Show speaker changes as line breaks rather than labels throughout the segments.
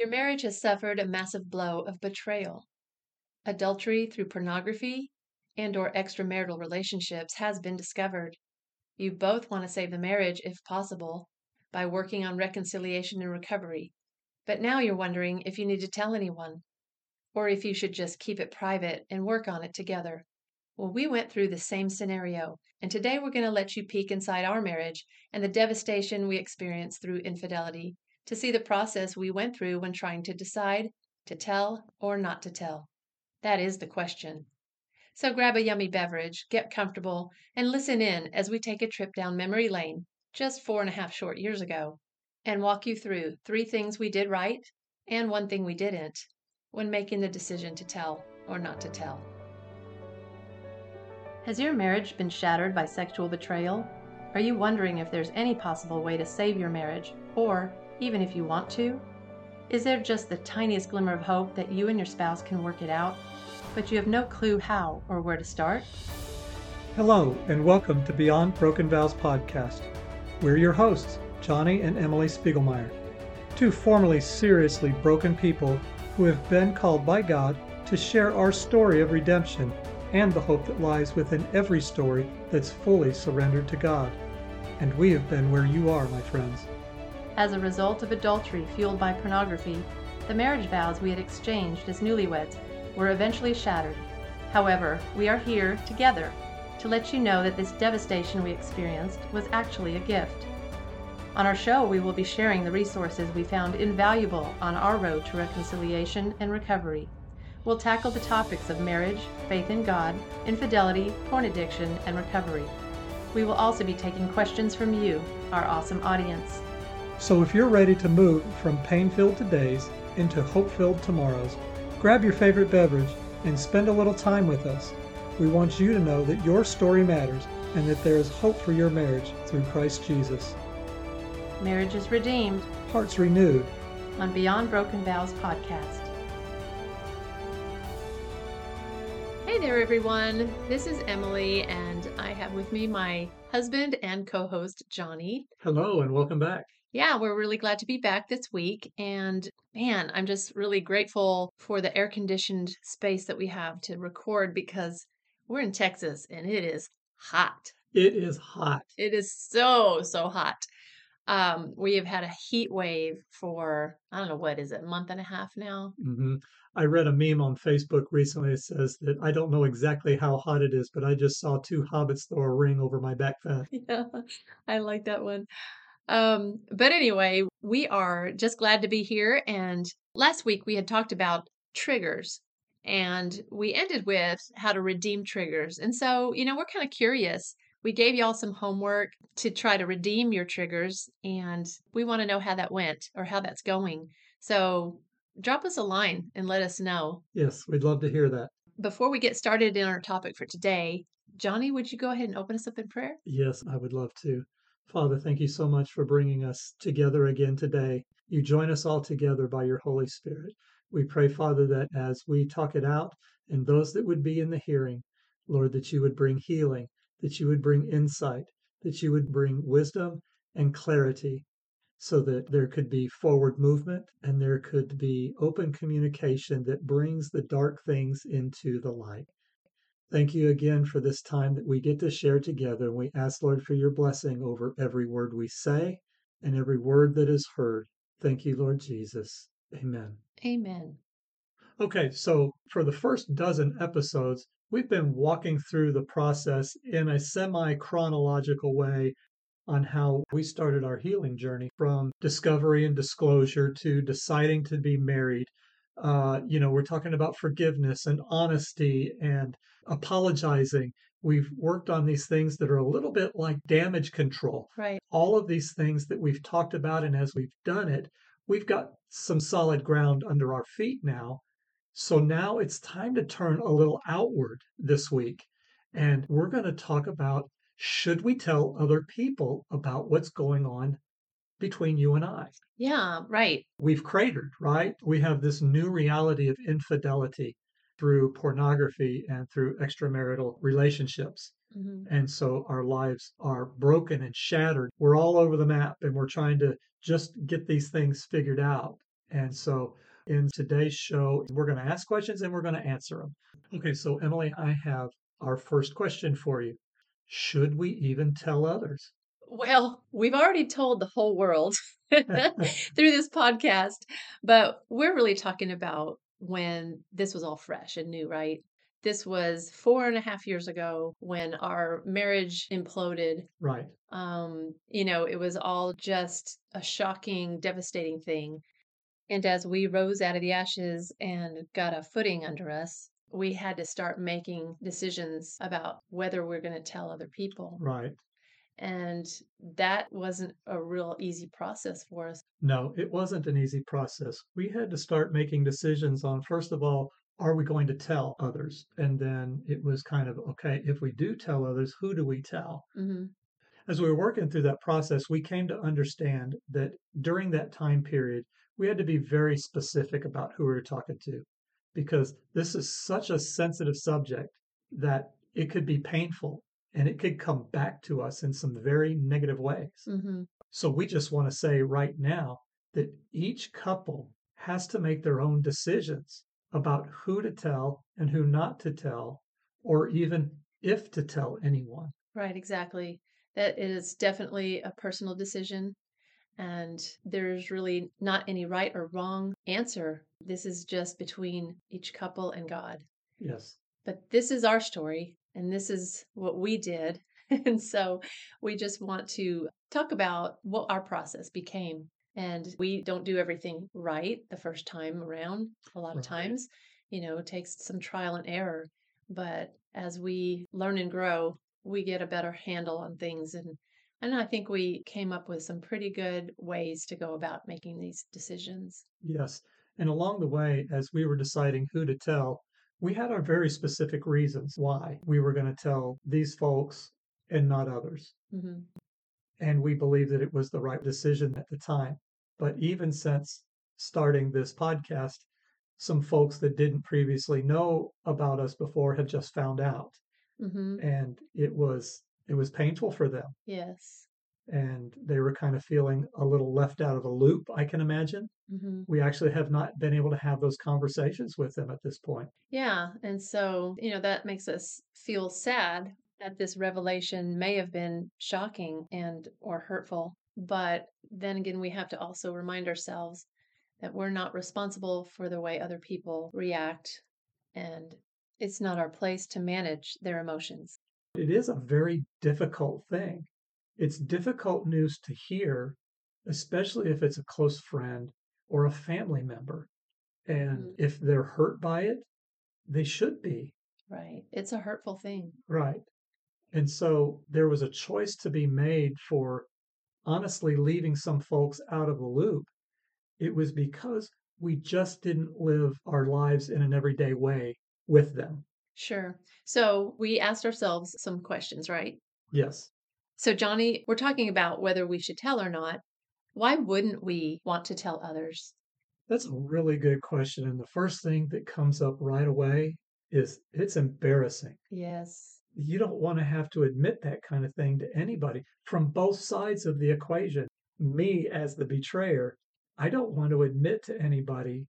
Your marriage has suffered a massive blow of betrayal. Adultery through pornography and or extramarital relationships has been discovered. You both want to save the marriage if possible by working on reconciliation and recovery. But now you're wondering if you need to tell anyone or if you should just keep it private and work on it together. Well, we went through the same scenario, and today we're going to let you peek inside our marriage and the devastation we experienced through infidelity to see the process we went through when trying to decide to tell or not to tell. That is the question. So grab a yummy beverage, get comfortable, and listen in as we take a trip down memory lane just four and a half short years ago and walk you through three things we did right and one thing we didn't when making the decision to tell or not to tell. Has your marriage been shattered by sexual betrayal? Are you wondering if there's any possible way to save your marriage, or even if you want to? Is there just the tiniest glimmer of hope that you and your spouse can work it out, but you have no clue how or where to start?
Hello, and welcome to Beyond Broken Vows podcast. We're your hosts, Johnny and Emily Spiegelmeyer, two formerly seriously broken people who have been called by God to share our story of redemption and the hope that lies within every story that's fully surrendered to God. And we have been where you are, my friends.
As a result of adultery fueled by pornography, the marriage vows we had exchanged as newlyweds were eventually shattered. However, we are here together to let you know that this devastation we experienced was actually a gift. On our show, we will be sharing the resources we found invaluable on our road to reconciliation and recovery. We'll tackle the topics of marriage, faith in God, infidelity, porn addiction, and recovery. We will also be taking questions from you, our awesome audience.
So if you're ready to move from pain filled todays into hope filled tomorrows, grab your favorite beverage and spend a little time with us. We want you to know that your story matters and that there is hope for your marriage through Christ Jesus.
Marriage is redeemed
Hearts renewed.
on Beyond Broken Vows podcast. Hey there, everyone. This is Emily, and I have with me my husband and co host, Johnny.
Hello, and welcome back.
Yeah, we're really glad to be back this week. And man, I'm just really grateful for the air conditioned space that we have to record because we're in Texas and it is hot.
It is hot.
It is so, so hot. Um, we have had a heat wave for, I don't know, what is it, a month and a half now?
hmm I read a meme on Facebook recently that says that I don't know exactly how hot it is, but I just saw two hobbits throw a ring over my back fence.
Yeah, I like that one. Um, but anyway, we are just glad to be here. And last week we had talked about triggers and we ended with how to redeem triggers. And so, you know, we're kind of curious. We gave y'all some homework to try to redeem your triggers, and we want to know how that went or how that's going. So drop us a line and let us know.
Yes, we'd love to hear that.
Before we get started in our topic for today, Johnny, would you go ahead and open us up in prayer?
Yes, I would love to. Father, thank you so much for bringing us together again today. You join us all together by your Holy Spirit. We pray, Father, that as we talk it out and those that would be in the hearing, Lord, that you would bring healing, that you would bring insight, that you would bring wisdom and clarity so that there could be forward movement and there could be open communication that brings the dark things into the light. Thank you again for this time that we get to share together. And we ask, Lord, for your blessing over every word we say and every word that is heard. Thank you, Lord Jesus. Amen.
Amen.
Okay, so for the first dozen episodes, we've been walking through the process in a semi chronological way on how we started our healing journey from discovery and disclosure to deciding to be married. Uh, you know, we're talking about forgiveness and honesty and apologizing. We've worked on these things that are a little bit like damage control.
Right.
All of these things that we've talked about, and as we've done it, we've got some solid ground under our feet now. So now it's time to turn a little outward this week. And we're going to talk about should we tell other people about what's going on between you and I?
Yeah, right.
We've cratered, right? We have this new reality of infidelity through pornography and through extramarital relationships.
hmm
And so our lives are broken and shattered. We're all over the map and we're trying to just get these things figured out. And so in today's show, we're going to ask questions and we're going to answer them. Okay, so Emily, I have our first question for you. Should we even tell others?
Well, we've already told the whole world through this podcast, but we're really talking about when this was all fresh and new, right? This was four and a half years ago when our marriage imploded.
Right.
Um, you know, it was all just a shocking, devastating thing. And as we rose out of the ashes and got a footing under us, we had to start making decisions about whether we're going to tell other people.
Right.
And that wasn't a real easy process for us.
No, it wasn't an easy process. We had to start making decisions on, first of all, are we going to tell others? And then it was kind of, okay, if we do tell others, who do we tell?
hmm
As we were working through that process, we came to understand that during that time period, we had to be very specific about who we were talking to because this is such a sensitive subject that it could be painful and it could come back to us in some very negative ways.
hmm
So we just want to say right now that each couple has to make their own decisions about who to tell and who not to tell, or even if to tell anyone.
Right, exactly. That is definitely a personal decision. And there's really not any right or wrong answer. This is just between each couple and God.
Yes.
But this is our story, and this is what we did. And so we just want to talk about what our process became. And we don't do everything right the first time around. A lot of
Right.
times, you know, it takes some trial and error. But as we learn and grow, we get a better handle on things. And, and I think we came up with some pretty good ways to go about making these decisions.
Yes. And along the way, as we were deciding who to tell, we had our very specific reasons why we were going to tell these folks and not others.
hmm
And we believed that it was the right decision at the time. But even since starting this podcast, some folks that didn't previously know about us before have just found out.
hmm
And it was it was painful for them.
Yes.
And they were kind of feeling a little left out of the loop, I can imagine.
hmm
We actually have not been able to have those conversations with them at this point.
Yeah, and so, you know, that makes us feel sad that this revelation may have been shocking and or hurtful. But then again, we have to also remind ourselves that we're not responsible for the way other people react, and it's not our place to manage their emotions.
It is a very difficult thing. It's difficult news to hear, especially if it's a close friend or a family member. And
Mhm.
if they're hurt by it, they should be,
Right. It's a hurtful thing.
right? And so there was a choice to be made for honestly leaving some folks out of the loop. It was because we just didn't live our lives in an everyday way with them.
Sure. So we asked ourselves some questions, right?
Yes.
So, Johnny, we're talking about whether we should tell or not. Why wouldn't we want to tell others?
That's a really good question. And the first thing that comes up right away is it's embarrassing.
Yes.
You don't want to have to admit that kind of thing to anybody from both sides of the equation. Me, as the betrayer, I don't want to admit to anybody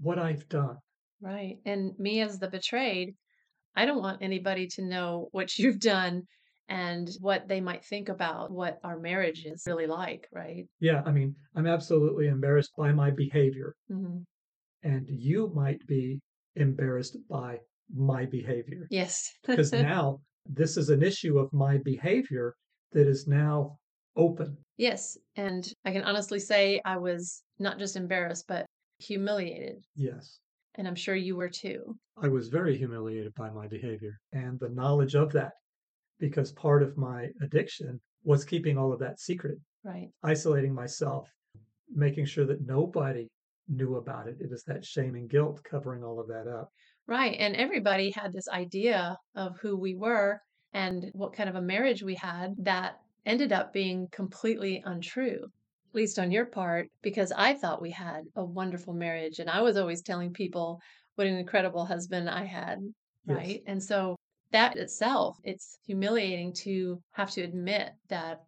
what I've done.
Right. And me as the betrayed, I don't want anybody to know what you've done and what they might think about what our marriage is really like, right?
Yeah, I mean, I'm absolutely embarrassed by my behavior,
hmm
and you might be embarrassed by my behavior.
Yes.
Because now this is an issue of my behavior that is now open.
yes. And I can honestly say I was not just embarrassed, but humiliated.
Yes.
And I'm sure you were too.
I was very humiliated by my behavior and the knowledge of that because part of my addiction was keeping all of that secret,
Right.
isolating myself, making sure that nobody knew about it. It was that shame and guilt covering all of that up.
Right. And everybody had this idea of who we were and what kind of a marriage we had that ended up being completely untrue, at least on your part, because I thought we had a wonderful marriage. And I was always telling people what an incredible husband I had.
Yes.
Right. And so that itself, it's humiliating to have to admit that,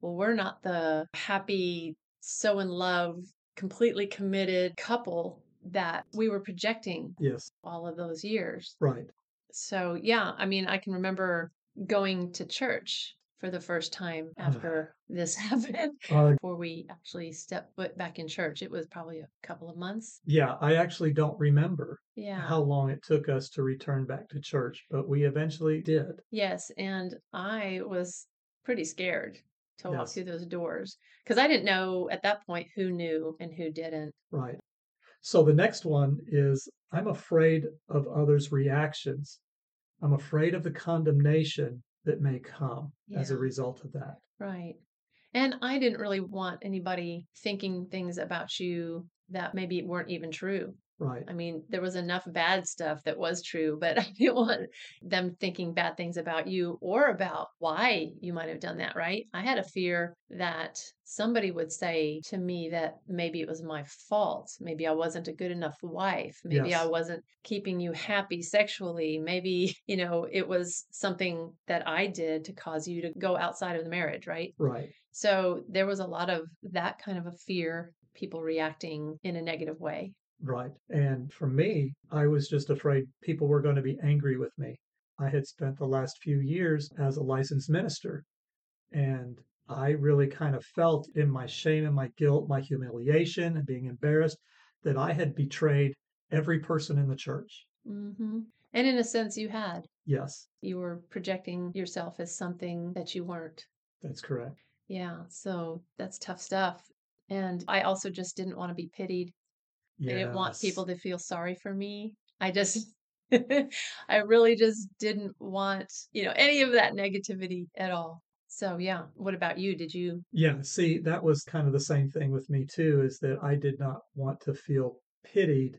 well, we're not the happy, so in love, completely committed couple that we were projecting
Yes.
all of those years.
Right.
So, yeah, I mean, I can remember going to church for the first time after this happened
Uh,
before we actually stepped foot back in church. It was probably a couple of months.
yeah, I actually don't remember
Yeah.
how long it took us to return back to church, but we eventually did.
Yes, and I was pretty scared to walk through those doors because I didn't know at that point who knew and who didn't.
Right. So the next one is I'm afraid of others' reactions. I'm afraid of the condemnation that may come as a result of that.
Right. And I didn't really want anybody thinking things about you that maybe weren't even true.
Right.
I mean, there was enough bad stuff that was true, but I didn't want them thinking bad things about you or about why you might have done that, right? I had a fear that somebody would say to me that maybe it was my fault. Maybe I wasn't a good enough wife. Maybe I wasn't keeping you happy sexually. Maybe, you know, it was something that I did to cause you to go outside of the marriage, right?
Right.
So there was a lot of that kind of a fear, people reacting in a negative way.
Right. And for me, I was just afraid people were going to be angry with me. I had spent the last few years as a licensed minister, and I really kind of felt in my shame and my guilt, my humiliation and being embarrassed that I had betrayed every person in the church.
hmm And in a sense, you had.
Yes,
You were projecting yourself as something that you weren't.
that's correct.
Yeah. So that's tough stuff. And I also just didn't want to be pitied. I didn't want people to feel sorry for me. I just, I really just didn't want, you know, any of that negativity at all. So, yeah. What about you? Did you?
Yeah, see, that was kind of the same thing with me too, is that I did not want to feel pitied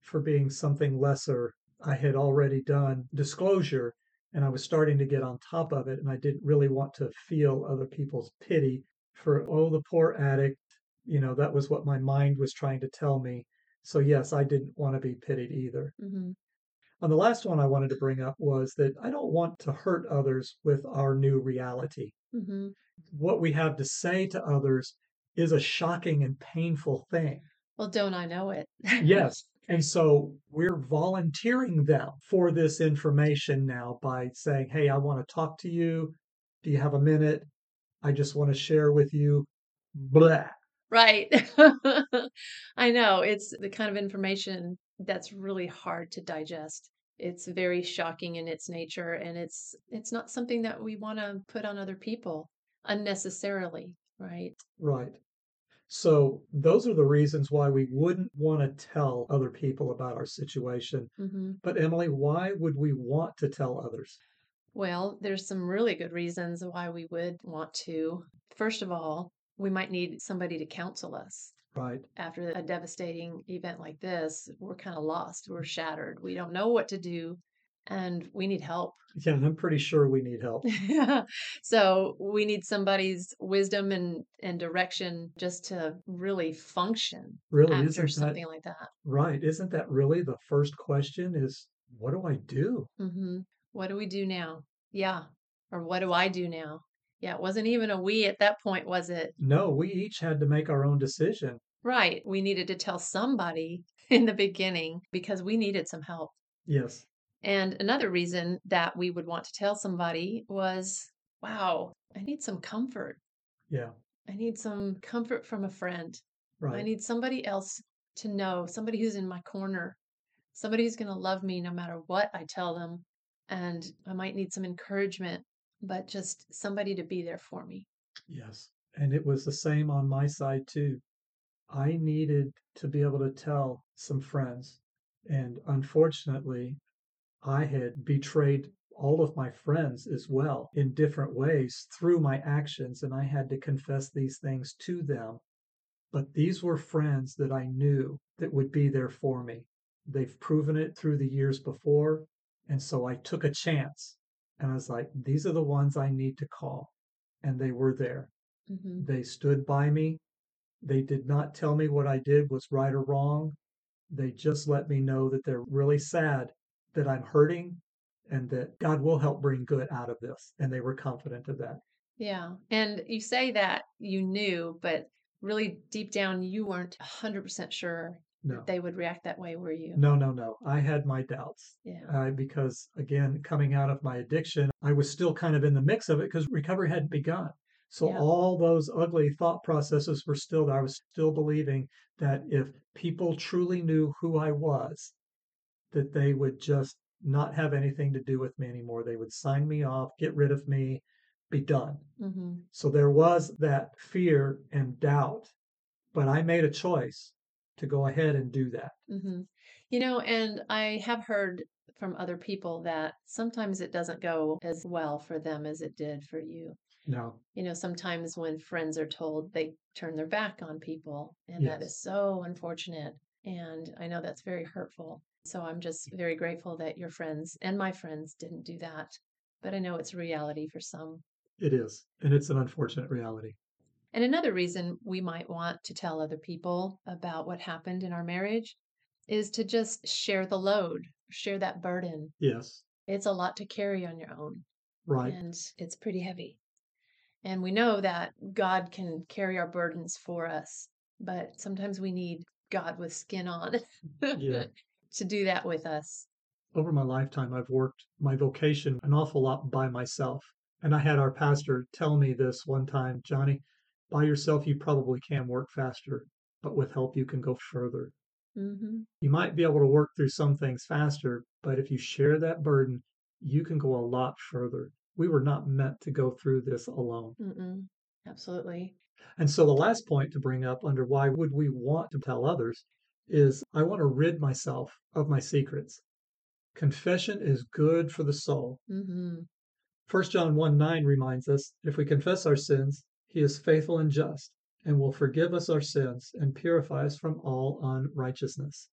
for being something lesser. I had already done disclosure and I was starting to get on top of it, and I didn't really want to feel other people's pity for, oh, the poor addict. You know, that was what my mind was trying to tell me. So, yes, I didn't want to be pitied either.
hmm
And the last one I wanted to bring up was that I don't want to hurt others with our new reality
hmm
what we have to say to others is a shocking and painful thing.
Well, don't I know it?
Yes. And so we're volunteering them for this information now by saying, Hey, I want to talk to you. Do you have a minute? I just want to share with you. Blah.
Right. I know. It's the kind of information that's really hard to digest. It's very shocking in its nature and it's it's not something that we want to put on other people unnecessarily, right?
Right. So those are the reasons why we wouldn't want to tell other people about our situation.
hmm
But Emily, why would we want to tell others?
Well, there's some really good reasons why we would want to. First of all, we might need somebody to counsel us.
Right.
After a devastating event like this, we're kind of lost. We're shattered. We don't know what to do and we need help.
Yeah, I'm pretty sure we need help.
so we need somebody's wisdom and, and direction just to really function
Really,
after
isn't that
something like that.
Right. Isn't that really the first question is what do I do?
hmm What do we do now? Yeah. Or what do I do now? Yeah, it wasn't even a we at that point, was it?
No, we each had to make our own decision.
Right. We needed to tell somebody in the beginning because we needed some help.
Yes.
And another reason that we would want to tell somebody was, wow, I need some comfort.
Yeah.
I need some comfort from a friend.
Right.
I need somebody else to know, somebody who's in my corner, somebody who's going to love me no matter what I tell them. And I might need some encouragement, but just somebody to be there for me.
Yes. And it was the same on my side too. I needed to be able to tell some friends. And unfortunately, I had betrayed all of my friends as well in different ways through my actions, and I had to confess these things to them. But these were friends that I knew that would be there for me. They've proven it through the years before. And so I took a chance and I was like, these are the ones I need to call. And they were there.
hmm
They stood by me. They did not tell me what I did was right or wrong. They just let me know that they're really sad that I'm hurting and that God will help bring good out of this. And they were confident of that.
Yeah. And you say that you knew, but really deep down, you weren't 100% sure
No.
they would react that way, were you?
No, no, no. I had my doubts.
Yeah.
Uh, because again, coming out of my addiction, I was still kind of in the mix of it because recovery hadn't begun. So
Yeah.
all those ugly thought processes were still there. I was still believing that if people truly knew who I was, that they would just not have anything to do with me anymore. They would sign me off, get rid of me, be done.
hmm
So there was that fear and doubt, but I made a choice to go ahead and do that.
hmm You know, and I have heard from other people that sometimes it doesn't go as well for them as it did for you.
No,
You know, sometimes when friends are told, they turn their back on people, and that
Yes.
is so unfortunate. And I know that's very hurtful. So I'm just very grateful that your friends and my friends didn't do that. But I know it's a reality for some.
it is. And it's an unfortunate reality.
And another reason we might want to tell other people about what happened in our marriage is to just share the load, share that burden.
Yes,
It's a lot to carry on your own,
right.
and it's pretty heavy. And we know that God can carry our burdens for us, but sometimes we need God with skin on
Yeah.
to do that with us.
Over my lifetime, I've worked my vocation an awful lot by myself. And I had our pastor tell me this one time Johnny, by yourself, you probably can work faster, but with help, you can go further.
hmm
You might be able to work through some things faster, but if you share that burden, you can go a lot further. We were not meant to go through this alone.
Mm-mm. Absolutely.
And so the last point to bring up under why would we want to tell others is I want to rid myself of my secrets. Confession is good for the soul.
hmm
1 John 1 9 reminds us if we confess our sins, he is faithful and just and will forgive us our sins and purify us from all unrighteousness.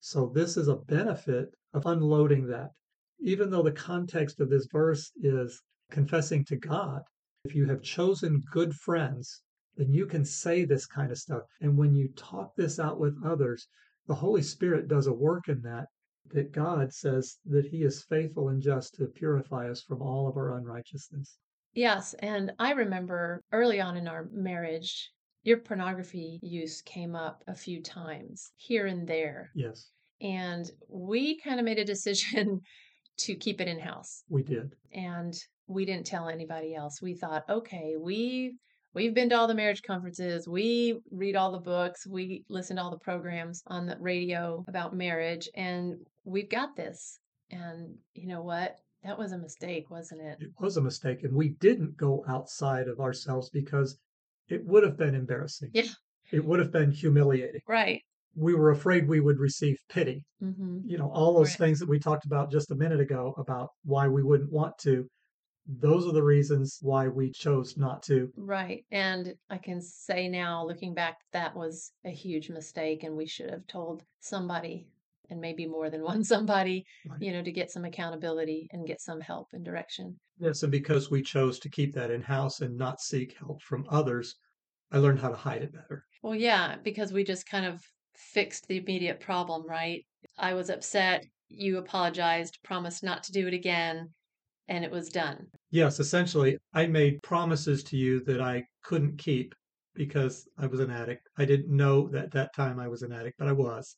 So, this is a benefit of unloading that. Even though the context of this verse is confessing to God, if you have chosen good friends, then you can say this kind of stuff. And when you talk this out with others, the Holy Spirit does a work in that that God says that He is faithful and just to purify us from all of our unrighteousness.
Yes, and I remember early on in our marriage, your pornography use came up a few times here and there.
Yes,
And we kind of made a decision to keep it in house.
we did.
And we didn't tell anybody else. We thought, okay, we we've been to all the marriage conferences, we read all the books, we listen to all the programs on the radio about marriage, and we've got this. And you know what? That was a mistake, wasn't it?
It was a mistake, and we didn't go outside of ourselves because it would have been embarrassing.
Yeah.
It would have been humiliating.
Right.
We were afraid we would receive pity.
hmm
You know, all those
Right.
things that we talked about just a minute ago about why we wouldn't want to. Those are the reasons why we chose not to.
Right. And I can say now, looking back, that was a huge mistake, and we should have told somebody, and maybe more than one somebody,
Right.
you know, to get some accountability and get some help and direction.
Yes, and because we chose to keep that in house and not seek help from others, I learned how to hide it better.
Well, yeah, because we just kind of fixed the immediate problem, right? I was upset. You apologized, promised not to do it again, and it was done.
Yes, essentially, I made promises to you that I couldn't keep because I was an addict. I didn't know that that time I was an addict, but I was.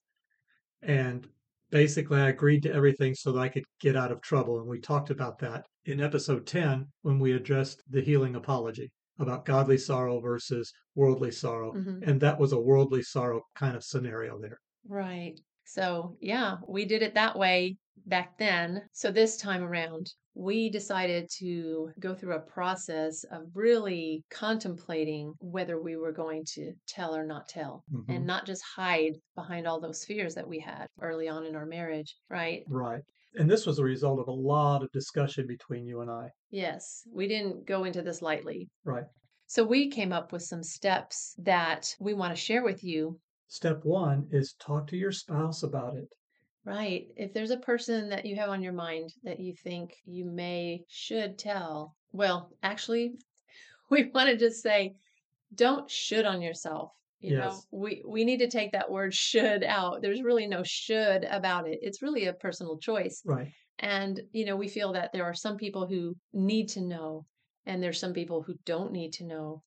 And basically, I agreed to everything so that I could get out of trouble. And we talked about that in episode 10 when we addressed the healing apology about godly sorrow versus worldly sorrow.
hmm
And that was a worldly sorrow kind of scenario there.
Right. So, yeah, we did it that way back then. So, this time around, we decided to go through a process of really contemplating whether we were going to tell or not tell
Mhm.
and not just hide behind all those fears that we had early on in our marriage, right?
Right. And this was a result of a lot of discussion between you and I.
Yes, we didn't go into this lightly.
Right.
So, we came up with some steps that we want to share with you
Step one is talk to your spouse about it.
Right. If there's a person that you have on your mind that you think you may should tell, well, actually, we want to just say don't should on yourself. You know,
Yes.
we we need to take that word should out. There's really no should about it. It's really a personal choice.
Right.
And, you know, we feel that there are some people who need to know and there's some people who don't need to know.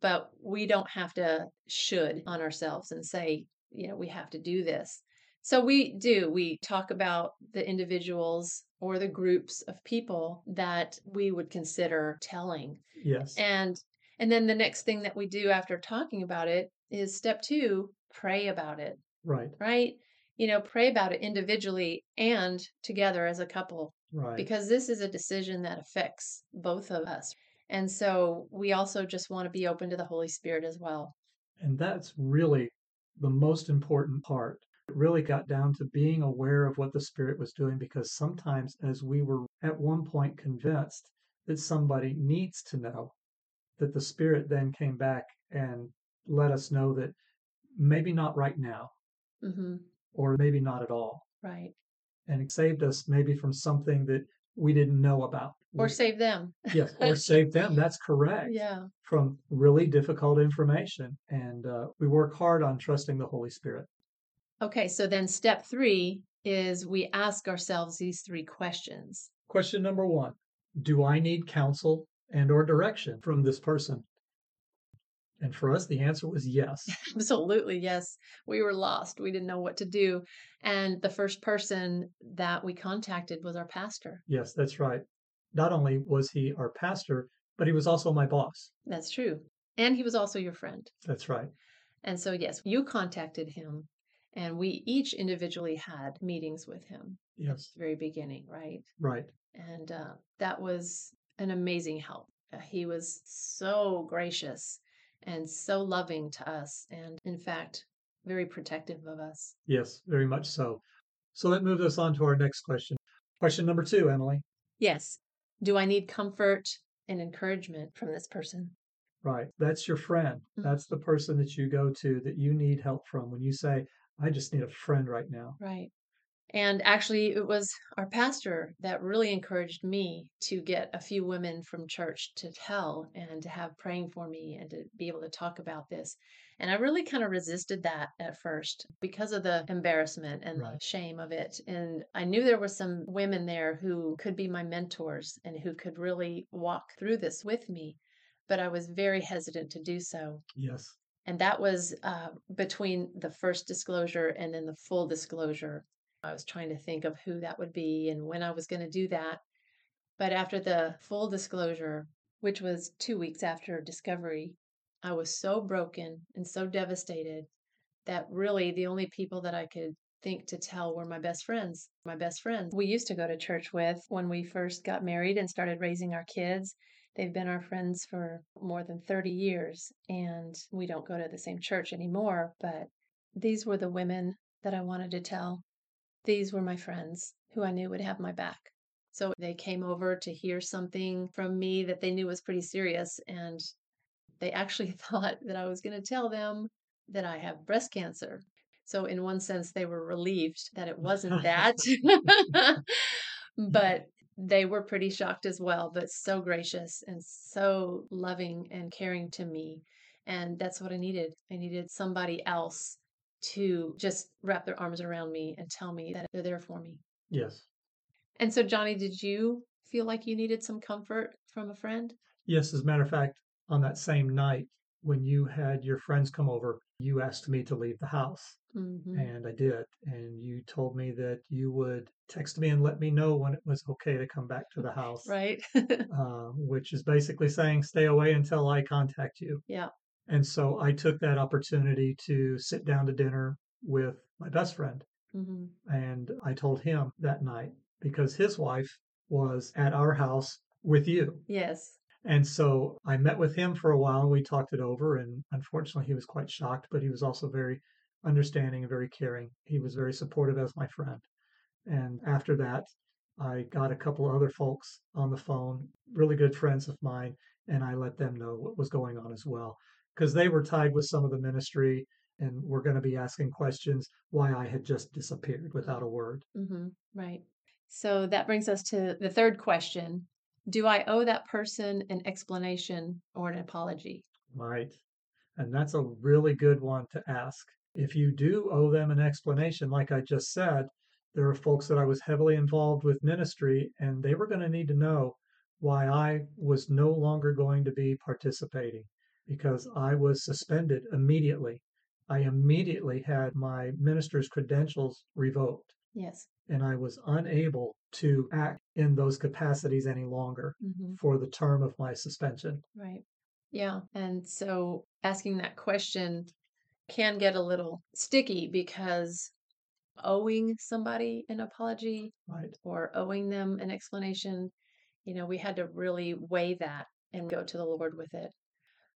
but we don't have to should on ourselves and say, you know, we have to do this. So we do. We talk about the individuals or the groups of people that we would consider telling.
Yes.
And and then the next thing that we do after talking about it is step 2, pray about it,
right.
right? You know, pray about it individually and together as a couple
Right.
because this is a decision that affects both of us. And so we also just want to be open to the Holy Spirit as well.
And that's really the most important part. It really got down to being aware of what the Spirit was doing because sometimes, as we were at one point convinced that somebody needs to know, that the Spirit then came back and let us know that maybe not right now,
hmm
or maybe not at all.
Right.
And it saved us maybe from something that we didn't know about.
Or
We-
save them.
yes, or save them. That's correct.
Yeah.
From really difficult information. And uh, we work hard on trusting the Holy Spirit.
Okay. So then step three is we ask ourselves these three questions.
Question number one Do I need counsel and or direction from this person? And for us, the answer was yes.
Absolutely. Yes. We were lost. We didn't know what to do. And the first person that we contacted was our pastor.
yes, that's right. Not only was he our pastor, but he was also my boss.
That's true. And he was also your friend.
That's right.
And so, yes, you contacted him, and we each individually had meetings with him
Yes,
very beginning, right?
right.
And uh, that was an amazing help. Uh, he was so gracious and so loving to us, and in fact, very protective of us.
Yes, very much so. So that moves us on to our next question. Question number two, Emily.
Yes. Do I need comfort and encouragement from this person?
Right. That's your friend.
Mhm.
That's the person that you go to that you need help from when you say, I just need a friend right now.
Right. And actually, it was our pastor that really encouraged me to get a few women from church to tell and to have praying for me and to be able to talk about this. And I really kind of resisted that at first because of the embarrassment and the shame of it. And I knew there were some women there who could be my mentors and who could really walk through this with me. But I was very hesitant to do so.
Yes.
And that was uh, between the first disclosure and then the full disclosure. I was trying to think of who that would be and when I was going to do that. But after the full disclosure, which was two weeks after discovery, I was so broken and so devastated that really the only people that I could think to tell were my best friends. My best friends we used to go to church with when we first got married and started raising our kids. They've been our friends for more than 30 years, and we don't go to the same church anymore. But these were the women that I wanted to tell. These were my friends who I knew would have my back. So they came over to hear something from me that they knew was pretty serious, and they actually thought that I was going to tell them that I have breast cancer. So, in one sense, they were relieved that it wasn't that. but they were pretty shocked as well, but so gracious and so loving and caring to me. And that's what I needed. I needed somebody else to just wrap their arms around me and tell me that they're there for me.
Yes.
And so, Johnny, did you feel like you needed some comfort from a friend?
Yes. As a matter of fact, on that same night when you had your friends come over, you asked me to leave the house.
hmm
And I did. And you told me that you would text me and let me know when it was okay to come back to the house.
Right?
uh, which is basically saying stay away until I contact you.
yeah.
And so I took that opportunity to sit down to dinner with my best friend.
hmm
And I told him that night because his wife was at our house with you.
Yes.
And so I met with him for a while and we talked it over. And unfortunately, he was quite shocked, but he was also very understanding and very caring. He was very supportive as my friend. And after that, I got a couple other folks on the phone, really good friends of mine, and I let them know what was going on as well because they were tied with some of the ministry and were going to be asking questions why I had just disappeared without a word.
hmm Right. So that brings us to the third question Do I owe that person an explanation or an apology?
Right. And that's a really good one to ask. If you do owe them an explanation, like I just said, there are folks that I was heavily involved with ministry, and they were going to need to know why I was no longer going to be participating. because I was suspended immediately. I immediately had my minister's credentials revoked
Yes.
and I was unable to act in those capacities any longer
hmm
for the term of my suspension.
Right. Yeah. And so asking that question can get a little sticky because owing somebody an apology
Right.
or owing them an explanation, you know, we had to really weigh that and go to the Lord with it.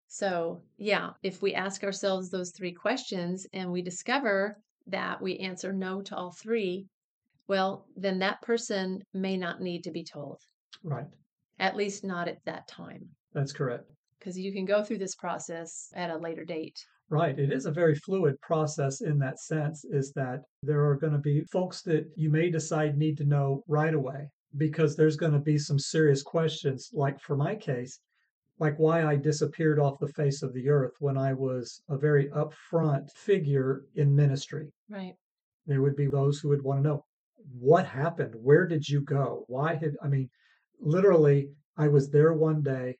So, yeah, if we ask ourselves those three questions and we discover that we answer no to all three, well, then that person may not need to be told,
Right.
at least not at that time,
That's correct.
because you can go through this process at a later date.
Right. It is a very fluid process in that sense, is that there are going to be folks that you may decide need to know right away because there's going to be some serious questions. Like for my case, like why I disappeared off the face of the earth when I was a very upfront figure in ministry.
Right.
There would be those who would want to know what happened? Where did you go? Why had, I mean, literally, I was there one day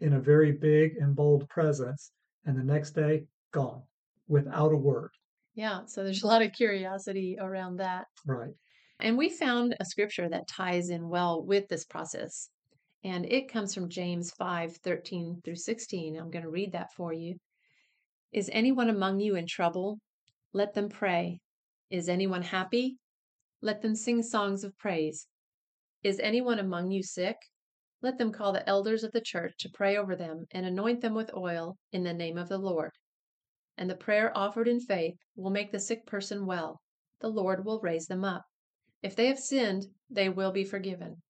in a very big and bold presence, and the next day, gone without a word.
Yeah. So there's a lot of curiosity around that.
Right.
And we found a scripture that ties in well with this process. And it comes from James 5 13 through 16. I'm going to read that for you. Is anyone among you in trouble? Let them pray. Is anyone happy? Let them sing songs of praise. Is anyone among you sick? Let them call the elders of the church to pray over them and anoint them with oil in the name of the Lord. And the prayer offered in faith will make the sick person well. The Lord will raise them up. If they have sinned, they will be forgiven.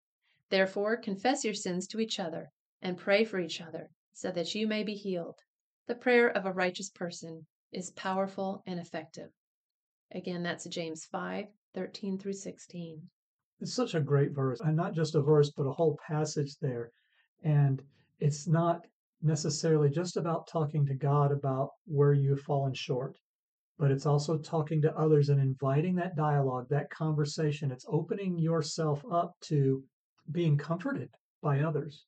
Therefore, confess your sins to each other and pray for each other so that you may be healed. The prayer of a righteous person is powerful and effective. Again, that's James 5 13 through 16.
It's such a great verse, and not just a verse, but a whole passage there. And it's not necessarily just about talking to God about where you've fallen short, but it's also talking to others and inviting that dialogue, that conversation. It's opening yourself up to being comforted by others.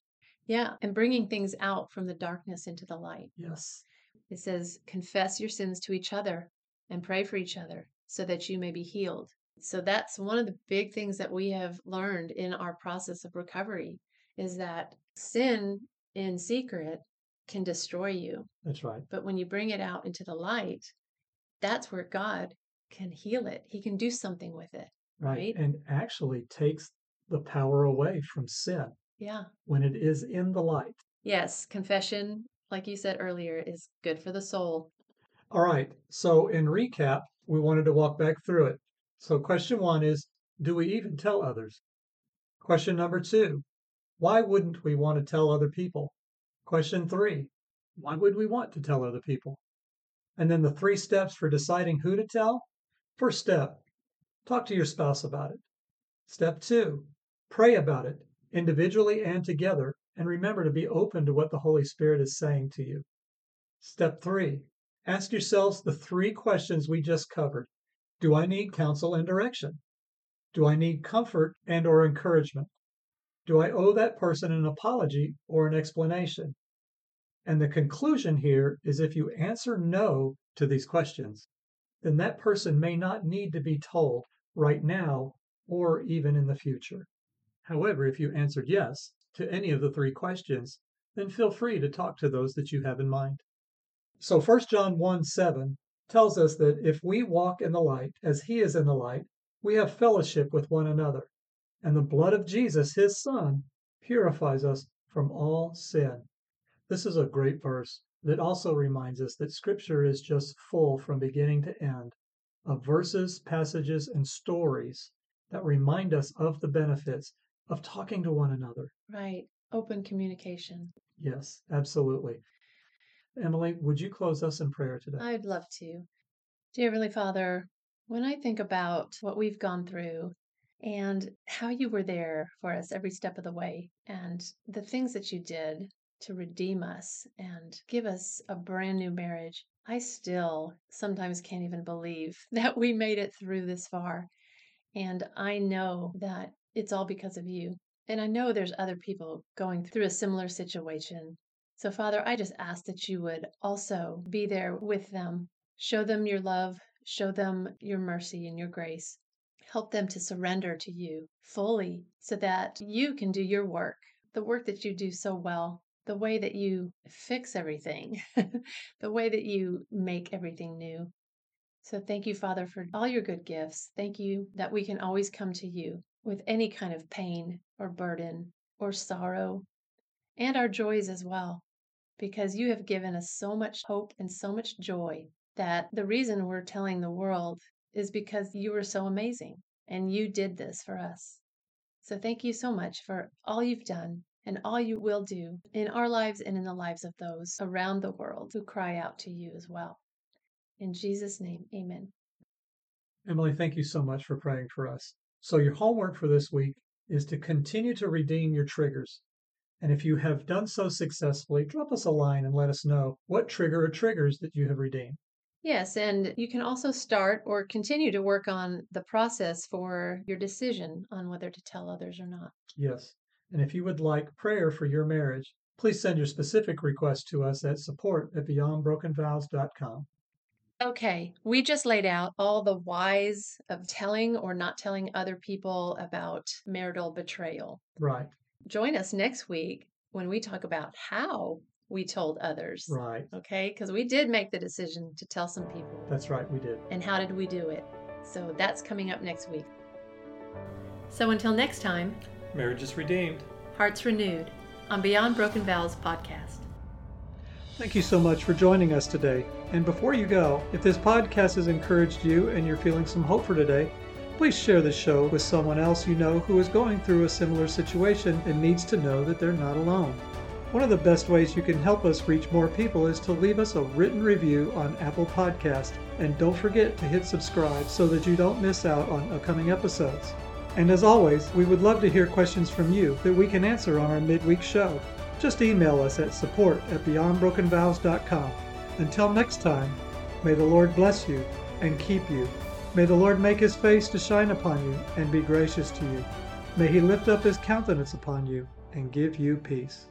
Yeah, and bringing things out from the darkness into the light.
Yes.
It says, confess your sins to each other and pray for each other so that you may be healed. So that's one of the big things that we have learned in our process of recovery is that sin in secret can destroy you.
That's right.
But when you bring it out into the light, that's where God can heal it. He can do something with it.
Right.
Right.
And actually takes the power away from sin
Yeah.
when it is in the light.
Yes. Confession, like you said earlier, is good for the soul.
All right. So, in recap, we wanted to walk back through it. So, question one is Do we even tell others? Question number two Why wouldn't we want to tell other people? Question three Why would we want to tell other people? And then the three steps for deciding who to tell. First step talk to your spouse about it. Step two pray about it individually and together. And remember to be open to what the Holy Spirit is saying to you. Step three ask yourselves the three questions we just covered Do I need counsel and direction? Do I need comfort and or encouragement? Do I owe that person an apology or an explanation? And the conclusion here is if you answer no to these questions, then that person may not need to be told right now or even in the future. However, if you answered yes to any of the three questions, then feel free to talk to those that you have in mind. So 1 John 1 7 tells us that if we walk in the light as he is in the light, we have fellowship with one another. And the blood of Jesus, his son, purifies us from all sin. This is a great verse that also reminds us that scripture is just full from beginning to end of verses, passages, and stories that remind us of the benefits of talking to one another.
Right. Open communication.
Yes, absolutely. Emily, would you close us in prayer today?
I'd love to. Dear Heavenly Father, when I think about what we've gone through and how you were there for us every step of the way and the things that you did to redeem us and give us a brand new marriage, I still sometimes can't even believe that we made it through this far. And I know that it's all because of you. And I know there's other people going through a similar situation. So, Father, I just ask that you would also be there with them. Show them your love, show them your mercy and your grace. Help them to surrender to you fully so that you can do your work, the work that you do so well, the way that you fix everything, the way that you make everything new. So, thank you, Father, for all your good gifts. Thank you that we can always come to you with any kind of pain or burden or sorrow and our joys as well because you have given us so much hope and so much joy that the reason we're telling the world is because you were so amazing and you did this for us. So thank you so much for all you've done and all you will do in our lives and in the lives of those around the world who cry out to you as well. In Jesus' name, amen.
Emily, thank you so much for praying for us. So, your homework for this week is to continue to redeem your triggers. And if you have done so successfully, drop us a line and let us know what trigger or triggers that you have redeemed.
Yes, and you can also start or continue to work on the process for your decision on whether to tell others or not.
Yes. And if you would like prayer for your marriage, please send your specific request to us at support at beyondbrokenvows.com.
Okay, we just laid out all the whys of telling or not telling other people about marital betrayal.
Right.
Join us next week when we talk about how we told others.
Right.
Okay, because we did make the decision to tell some people.
That's right, we did.
And how did we do it? So that's coming up next week. So until next time,
marriage is redeemed,
hearts renewed on Beyond Broken Vows podcast.
Thank you so much for joining us today. And before you go, if this podcast has encouraged you and you're feeling some hope for today, Please share this show with someone else you know who is going through a similar situation and needs to know that they're not alone. One of the best ways you can help us reach more people is to leave us a written review on Apple Podcast. And don't forget to hit subscribe so that you don't miss out on upcoming episodes. And as always, we would love to hear questions from you that we can answer on our midweek show. Just email us at support at beyondbrokenvows.com. Until next time, may the Lord bless you and keep you. May the Lord make his face to shine upon you and be gracious to you. May he lift up his countenance upon you and give you peace.